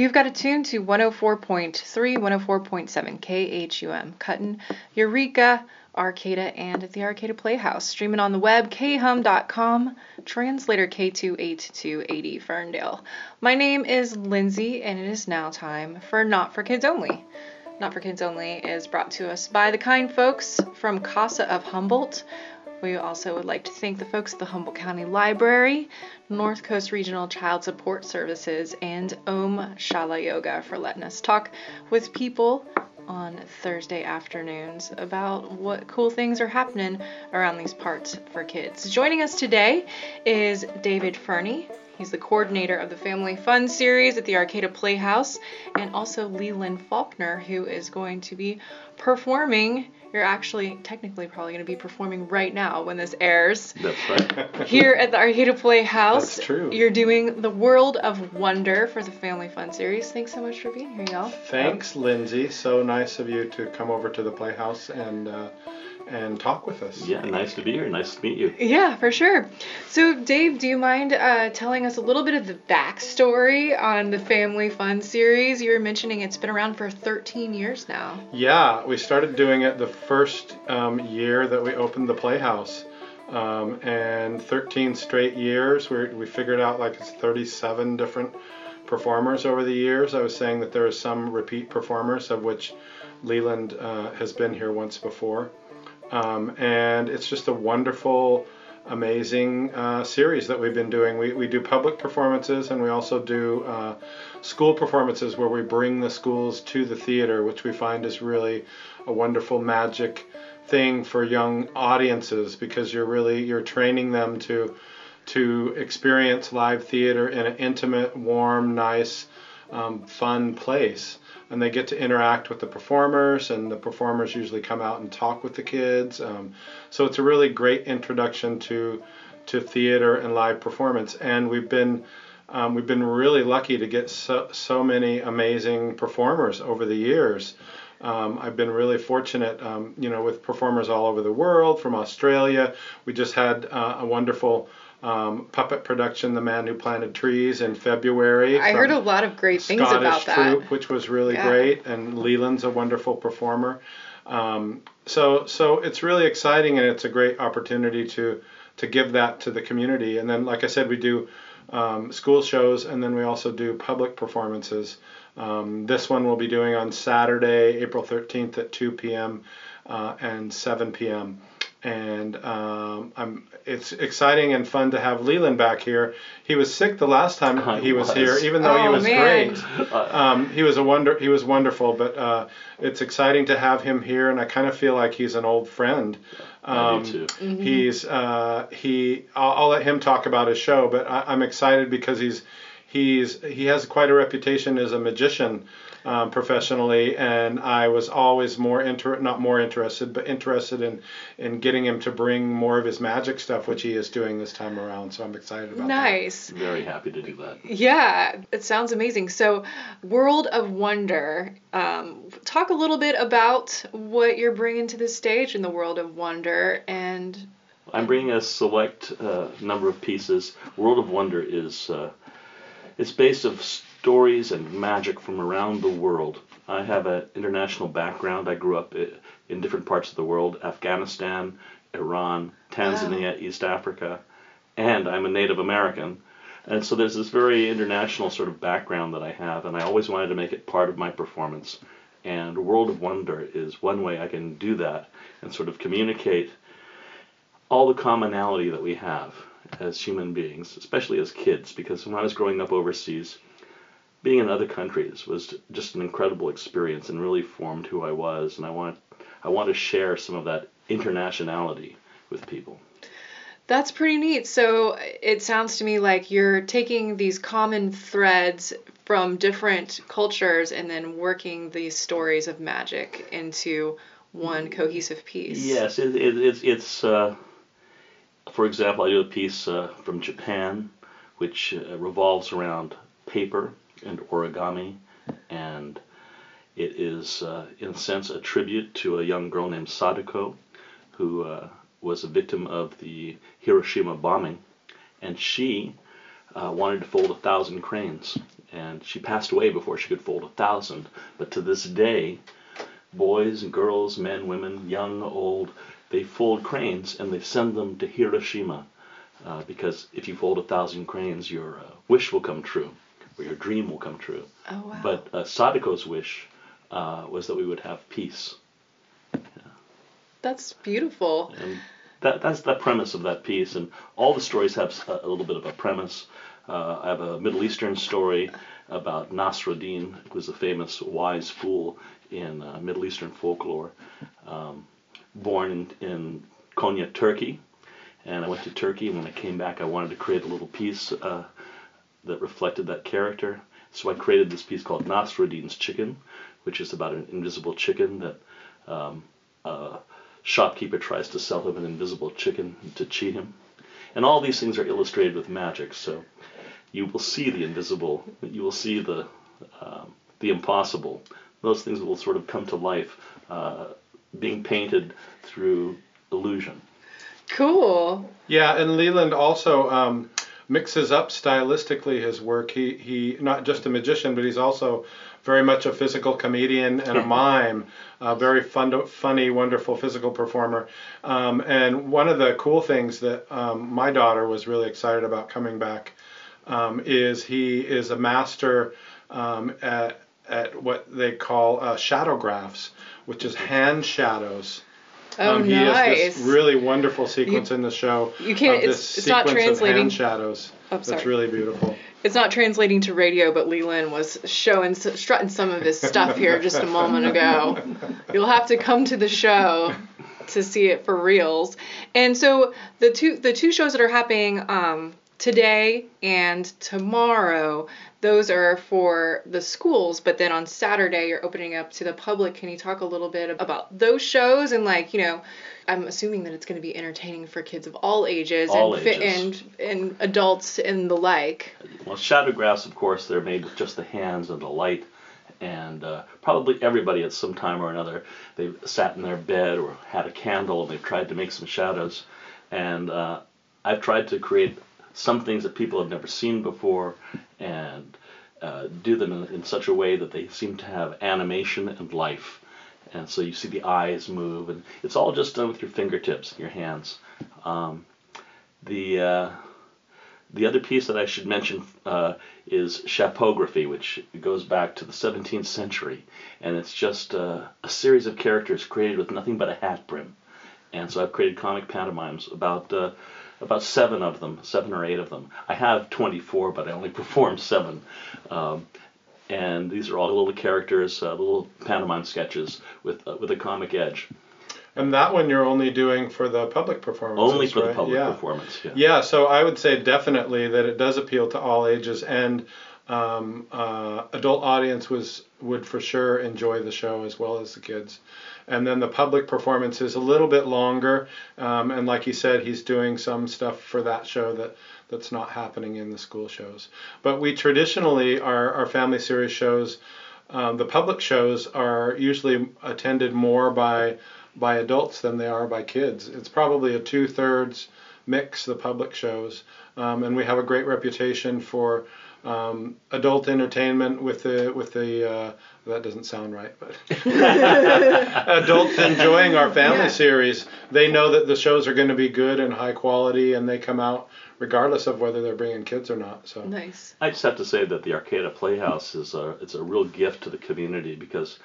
You've got it tuned to 104.3, 104.7 KHUM, Cutten, Eureka, Arcata, and the Arcata Playhouse. Streaming on the web, khum.com, translator K28280 Ferndale. My name is Lindsay, and it is now time for Not for Kids Only. Not for Kids Only is brought to us by the kind folks from CASA of Humboldt. We also would like to thank the folks at the Humboldt County Library, North Coast Regional Child Support Services, and Om Shala Yoga for letting us talk with people on Thursday afternoons about what cool things are happening around these parts for kids. Joining us today is David Ferney. He's the coordinator of the Family Fun series at the Arcata Playhouse, and also Leland Faulkner, who is going to be performing you're actually technically probably going to be performing right now when this airs. That's right. Here at the Arcata Playhouse. That's true. You're doing the World of Wonder for the Family Fun series. Thanks so much for being here, y'all. Thanks, Lindsay. So nice of you to come over to the Playhouse and uh, and talk with us. Yeah, nice to be here. Nice to meet you. Yeah, for sure. So, Dave, do you mind uh, telling us a little bit of the backstory on the Family Fun series? You were mentioning it's been around for 13 years now. Yeah, we started doing it the first um, year that we opened the Playhouse. Um, and 13 straight years, we we figured out like it's 37 different performers over the years. I was saying that there are some repeat performers, of which Leland uh, has been here once before. Um, and it's just a wonderful, amazing uh, series that we've been doing. We, we do public performances and we also do uh, school performances where we bring the schools to the theater, which we find is really a wonderful magic thing for young audiences because you're really you're training them to to experience live theater in an intimate, warm, nice, um, fun place and they get to interact with the performers, and the performers usually come out and talk with the kids. Um, so it's a really great introduction to to theater and live performance, and we've been um, we've been really lucky to get so, so many amazing performers over the years. Um, I've been really fortunate, um, you know, with performers all over the world, from Australia. We just had uh, a wonderful um, puppet production, The Man Who Planted Trees, in February. I heard a lot of great things Scottish about that. troupe, which was really Yeah. great, and Leland's a wonderful performer. Um, so so it's really exciting, and it's a great opportunity to to give that to the community. And then, like I said, we do um, school shows, and then we also do public performances. Um, this one we'll be doing on Saturday, April 13th at 2 p.m. Uh, and 7 p.m. And um, I'm, it's exciting and fun to have Leland back here. He was sick the last time I he was, was. here, even though he Oh, was man. great. Um, he was a wonder. He was wonderful, but uh, it's exciting to have him here, and I kind of feel like he's an old friend. I Um, do too. He's uh, he. I'll, I'll let him talk about his show, but I, I'm excited because he's he's he has quite a reputation as a magician um, professionally, and I was always more inter not more interested, but interested in in getting him to bring more of his magic stuff, which he is doing this time around. So I'm excited about that. Nice. Very happy to do that. Yeah, it sounds amazing. So, World of Wonder. Um, talk a little bit about what you're bringing to the stage in the World of Wonder, and I'm bringing a select uh, number of pieces. World of Wonder is uh, it's based of stories and magic from around the world. I have an international background. I grew up in different parts of the world: Afghanistan, Iran, Tanzania, East Africa, and I'm a Native American. And so there's this very international sort of background that I have, and I always wanted to make it part of my performance. And World of Wonder is one way I can do that and sort of communicate all the commonality that we have as human beings, especially as kids, because when I was growing up overseas, being in other countries was just an incredible experience and really formed who I was, and I want I want to share some of that internationality with people. that's pretty neat. So, it sounds to me like you're taking these common threads from different cultures and then working these stories of magic into one cohesive piece. Yes, it, it, it's it's uh, for example, I do a piece uh, from Japan, which uh, revolves around paper and origami, and it is uh, in a sense a tribute to a young girl named Sadako, who uh, was a victim of the Hiroshima bombing, and she uh, wanted to fold a thousand cranes, and she passed away before she could fold a thousand. But to this day, boys and girls, men, women, young, old, they fold cranes and they send them to Hiroshima uh, because if you fold a thousand cranes, your uh, wish will come true or your dream will come true. Oh wow. But uh, Sadako's wish uh, was that we would have peace. That's beautiful. And that, that's the premise of that piece. And all the stories have a, a little bit of a premise. Uh, I have a Middle Eastern story about Nasruddin, who was a famous wise fool in uh, Middle Eastern folklore, um, born in, in Konya, Turkey. And I went to Turkey, and when I came back, I wanted to create a little piece uh, that reflected that character. So I created this piece called Nasruddin's Chicken, which is about an invisible chicken that um, uh, shopkeeper tries to sell him an invisible chicken to cheat him. And all these things are illustrated with magic, so you will see the invisible, you will see the um, the impossible. Those things will sort of come to life, uh, being painted through illusion. Cool. Yeah, and Leland also um, mixes up stylistically his work. He he not just a magician, but he's also very much a physical comedian and a mime, a very fun, funny, wonderful physical performer. Um, and one of the cool things that um, my daughter was really excited about coming back um, is he is a master um, at at what they call uh, shadowgraphs, which is hand shadows. Oh, um, he nice. has this really wonderful sequence in the show. you can't- of it's- this it's not sequence of translating- hand shadows. Oh, That's really beautiful. It's not translating to radio, but Leland was showing, strutting some of his stuff here just a moment ago. You'll have to come to the show to see it for reals. And so the two the two shows that are happening um, today and tomorrow, those are for the schools. But then on Saturday, you're opening up to the public. Can you talk a little bit about those shows and like you know? I'm assuming that it's going to be entertaining for kids of all ages All and ages. and and adults and the like. Well, shadowgraphs, of course, they're made with just the hands and the light, and uh, probably everybody at some time or another they've sat in their bed or had a candle and they've tried to make some shadows, and uh, I've tried to create some things that people have never seen before, and uh, do them in, in such a way that they seem to have animation and life. And so you see the eyes move, and it's all just done with your fingertips and your hands. Um, the uh, the other piece that I should mention uh, is chapeaugraphy, which goes back to the 17th century, and it's just uh, a series of characters created with nothing but a hat brim. And so I've created comic pantomimes, about uh, about seven of them, seven or eight of them. I have 24, but I only perform seven. Um, and these are all little characters, uh, little pantomime sketches with uh, with a comic edge, And that one you're only doing for the public performance. only for the public yeah. performance. Yeah. Yeah, so I would say definitely that it does appeal to all ages, and um, uh, adult audience was would for sure enjoy the show as well as the kids. And then the public performance is a little bit longer, um, and like he said, he's doing some stuff for that show that that's not happening in the school shows. But we traditionally our our family series shows. Um, the public shows are usually attended more by by adults than they are by kids. It's probably a two thirds mix the public shows, um, and we have a great reputation for um, adult entertainment with the with the uh, that doesn't sound right, but adults enjoying our family Yeah. series. They know that the shows are going to be good and high quality, and they come out regardless of whether they're bringing kids or not. So Nice. I just have to say that the Arcata Playhouse is a it's a real gift to the community because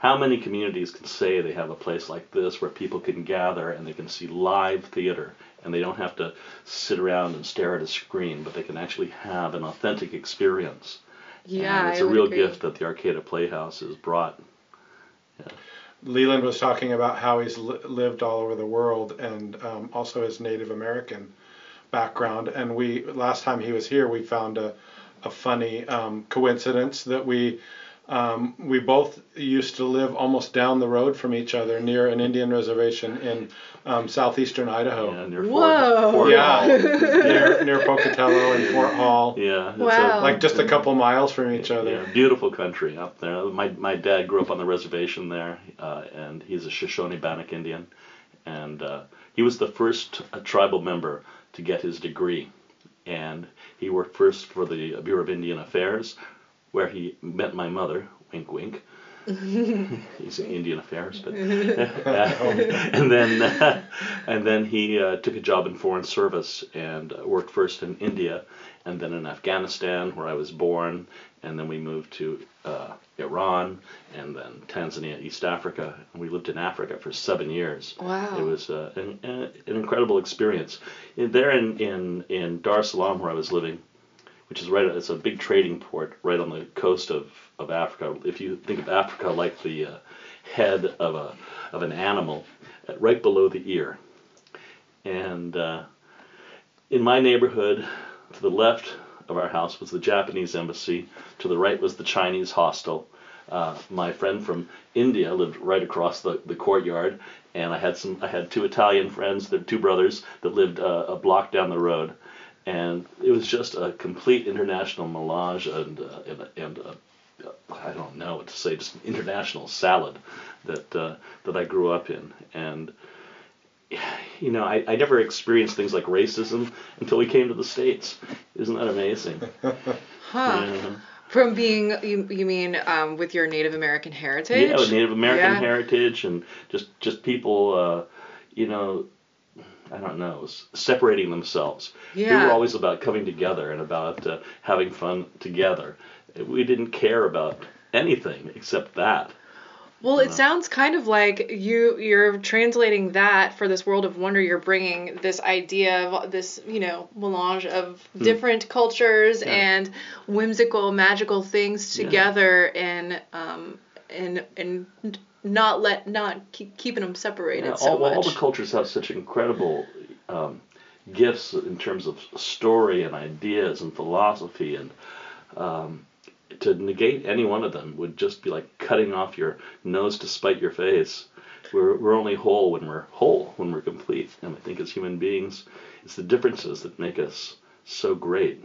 how many communities can say they have a place like this where people can gather and they can see live theater and they don't have to sit around and stare at a screen, but they can actually have an authentic experience. Yeah, and it's I a would real agree. gift that the Arcata Playhouse has brought. Leland was talking about how he's li- lived all over the world and um, also his Native American background. And we last time he was here, we found a, a funny um, coincidence that we um, we both used to live almost down the road from each other near an Indian reservation in um, southeastern Idaho. Yeah, near Whoa. Fort, Fort Yeah, near near Pocatello and Fort Hall, Yeah. it's a- Wow. like just a couple miles from each other. Yeah, beautiful country up there. My my dad grew up on the reservation there, uh, and he's a Shoshone Bannock Indian, and uh, he was the first uh, tribal member to get his degree, and he worked first for the Bureau of Indian Affairs, where he met my mother. Wink, wink. He's in Indian affairs, but and then uh, and then he uh, took a job in foreign service and worked first in India and then in Afghanistan where I was born and then we moved to uh, Iran and then Tanzania, East Africa, and we lived in Africa for seven years. Wow! It was uh, an, an incredible experience. There in in in Dar es Salaam where I was living, which is right, it's a big trading port right on the coast of of Africa. If you think of Africa like the uh, head of a of an animal, uh, right below the ear, and uh, in my neighborhood, to the left of our house was the Japanese embassy. To the right was the Chinese hostel. Uh, my friend from India lived right across the, the courtyard, and I had some. I had two Italian friends, two brothers that lived uh, a block down the road, and it was just a complete international melange and uh, and, and uh, I don't know what to say, just an international salad that uh, that I grew up in, and you know, I, I never experienced things like racism until we came to the states. Isn't that amazing? Huh. Yeah. From being, you, you mean um, with your Native American heritage? Yeah, Native American Yeah. heritage and just just people, uh, you know, I don't know, separating themselves. We were always about coming together and about uh, having fun together. We didn't care about anything except that. Well, it sounds kind of like you you're translating that for this world of wonder. You're bringing this idea of this, you know, melange of different cultures Hmm. Yeah. and whimsical, magical things Yeah. together, and um and and not let not keep keeping them separated Yeah, so all, much. all the cultures have such incredible um, gifts in terms of story and ideas and philosophy, and um, to negate any one of them would just be like cutting off your nose to spite your face. We're, we're only whole when we're whole, when we're complete. And I think as human beings, it's the differences that make us so great.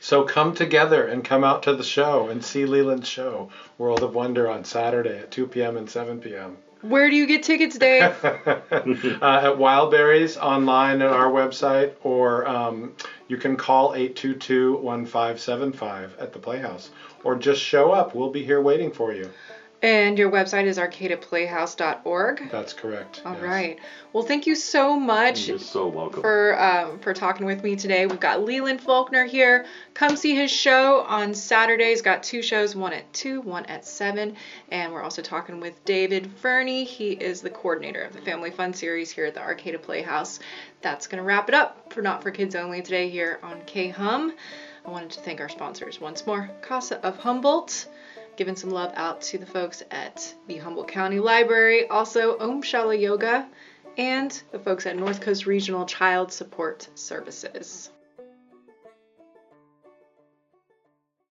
So come together and come out to the show and see Leland's show, World of Wonder, on Saturday at 2 p.m. and 7 p.m. Where do you get tickets, Dave? uh, at Wildberries online at our website, or um, you can call 822 1575 at the Playhouse, or just show up. We'll be here waiting for you. And your website is arcataplayhouse.org. That's correct. All yes. right. Well, thank you so much. You're so welcome. for um, for talking with me today. We've got Leland Faulkner here. Come see his show on Saturdays. Got two shows, one at two, one at seven, and we're also talking with David Ferney. He is the coordinator of the Family Fun series here at the Arcata Playhouse. That's gonna wrap it up for Not for Kids Only today here on K Hum. I wanted to thank our sponsors once more, CASA of Humboldt. Giving some love out to the folks at the Humboldt County Library, also Om Shala Yoga, and the folks at North Coast Regional Child Support Services.